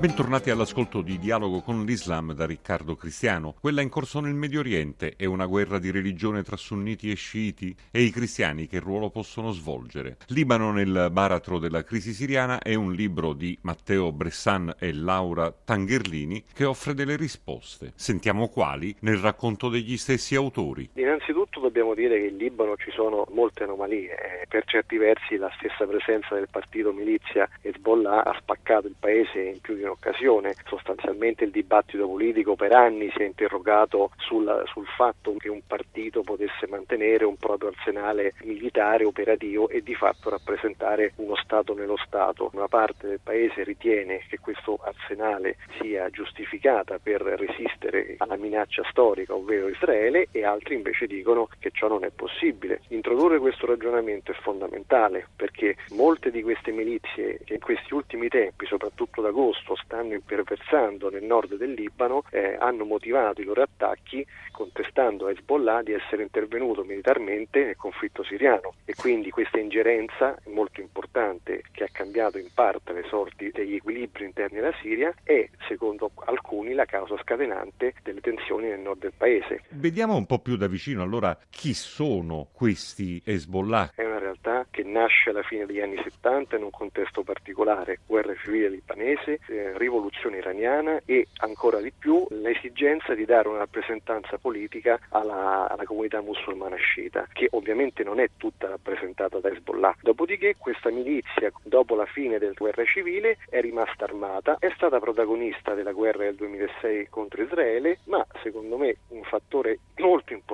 Bentornati all'ascolto di Dialogo con l'Islam da Riccardo Cristiano. Quella in corso nel Medio Oriente è una guerra di religione tra sunniti e sciiti e i cristiani che ruolo possono svolgere. Libano nel baratro della crisi siriana è un libro di Matteo Bressan e Laura Tangherlini che offre delle risposte. Sentiamo quali nel racconto degli stessi autori. Innanzitutto dobbiamo dire che in Libano ci sono molte anomalie. Per certi versi la stessa presenza del partito milizia Hezbollah ha spaccato il paese in più di occasione. Sostanzialmente il dibattito politico per anni si è interrogato sul, sul fatto che un partito potesse mantenere un proprio arsenale militare operativo e di fatto rappresentare uno Stato nello Stato. Una parte del paese ritiene che questo arsenale sia giustificata per resistere alla minaccia storica, ovvero Israele, e altri invece dicono che ciò non è possibile. Introdurre questo ragionamento è fondamentale perché molte di queste milizie che in questi ultimi tempi, soprattutto d'agosto, stanno imperversando nel nord del Libano eh, hanno motivato i loro attacchi contestando a Hezbollah di essere intervenuto militarmente nel conflitto siriano e quindi questa ingerenza molto importante che ha cambiato in parte le sorti degli equilibri interni alla Siria è secondo alcuni la causa scatenante delle tensioni nel nord del paese. Vediamo un po' più da vicino allora chi sono questi Hezbollah. È realtà che nasce alla fine degli anni 70 in un contesto particolare, guerra civile libanese, eh, rivoluzione iraniana e ancora di più l'esigenza di dare una rappresentanza politica alla, alla comunità musulmana sciita, che ovviamente non è tutta rappresentata da Hezbollah. Dopodiché questa milizia, dopo la fine della guerra civile, è rimasta armata, è stata protagonista della guerra del 2006 contro Israele, ma secondo me un fattore molto importante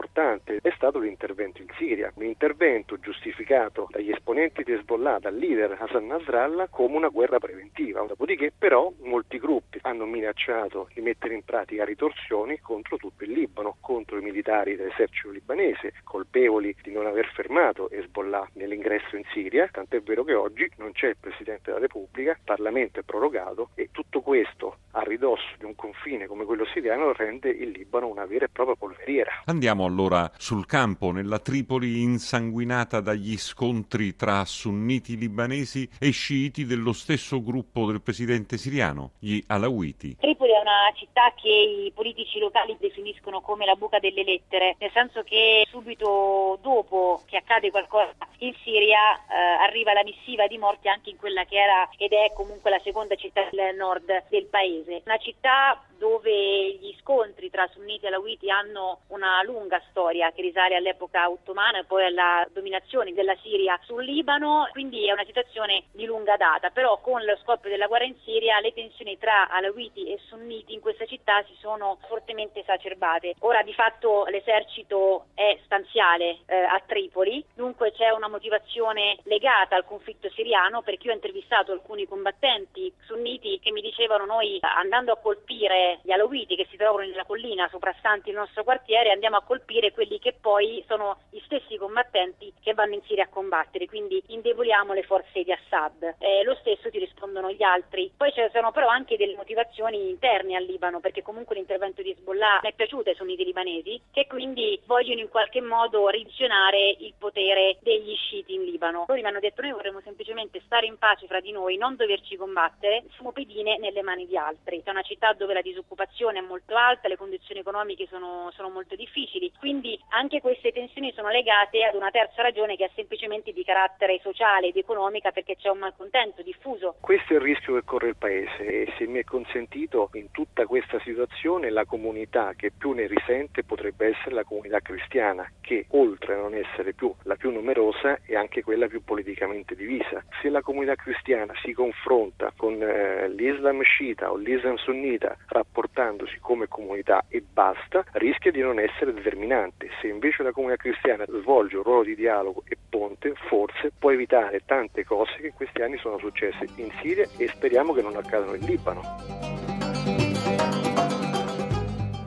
è stato l'intervento in Siria, un intervento giustificato dagli esponenti di Hezbollah, dal leader Hassan Nasrallah, come una guerra preventiva. Dopodiché però molti gruppi hanno minacciato di mettere in pratica ritorsioni contro tutto il Libano, contro i militari dell'esercito libanese, colpevoli di non aver fermato Hezbollah nell'ingresso in Siria, tant'è vero che oggi non c'è il Presidente della Repubblica, il Parlamento è prorogato e tutto questo a ridosso di un confine come quello siriano rende il Libano una vera e propria polveriera. Andiamo allora sul campo, nella Tripoli insanguinata dagli scontri tra sunniti libanesi e sciiti dello stesso gruppo del presidente siriano, gli Alawiti. Tripoli è una città che i politici locali definiscono come la buca delle lettere, nel senso che subito dopo che accade qualcosa in Siria eh, arriva la missiva di morte anche in quella che era ed è comunque la seconda città del nord del paese. Una città dove gli scontri tra sunniti e alawiti hanno una lunga storia che risale all'epoca ottomana e poi alla dominazione della Siria sul Libano, quindi è una situazione di lunga data, però con lo scoppio della guerra in Siria le tensioni tra alawiti e sunniti in questa città si sono fortemente esacerbate. Ora di fatto l'esercito è stanziale eh, a Tripoli, dunque c'è una motivazione legata al conflitto siriano perché io ho intervistato alcuni combattenti sunniti che mi dicevano noi andando a colpire gli alawiti che si trovano nella collina soprastanti il nostro quartiere andiamo a colpire quelli che poi sono gli stessi combattenti che vanno in Siria a combattere, quindi indeboliamo le forze di Assad. Eh, lo stesso ti rispondono gli altri. Poi ci sono però anche delle motivazioni interne al Libano perché comunque l'intervento di Hezbollah è piaciuto ai sunniti libanesi che quindi vogliono in qualche modo revisionare il potere degli sciiti in Libano. Loro mi hanno detto noi vorremmo semplicemente stare in pace fra di noi, non doverci combattere, siamo pedine nelle mani di altri. È una città dove la disoccupazione è molto alta, le condizioni economiche sono, sono molto difficili, quindi anche queste tensioni sono legate ad una terza ragione che è semplicemente di carattere sociale ed economica perché c'è un malcontento diffuso. Questo è il rischio che corre il Paese e se mi è consentito in tutta questa situazione la comunità che più ne risente potrebbe essere la comunità cristiana che oltre a non essere più la più numerosa è anche quella più politicamente divisa. Se la comunità cristiana si confronta con eh, l'Islam sciita o l'Islam sunnita rapportandosi come comunità e basta, rischia di non essere determinante. Se invece la comunità cristiana svolge un ruolo di dialogo e ponte, forse può evitare tante cose che in questi anni sono successe in Siria e speriamo che non accadano in Libano.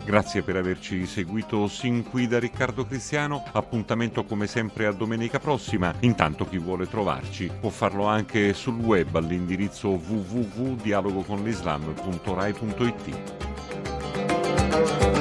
Grazie per averci seguito sin qui da Riccardo Cristiano. Appuntamento come sempre a domenica prossima. Intanto chi vuole trovarci può farlo anche sul web all'indirizzo www.dialogoconlislam.rai.it.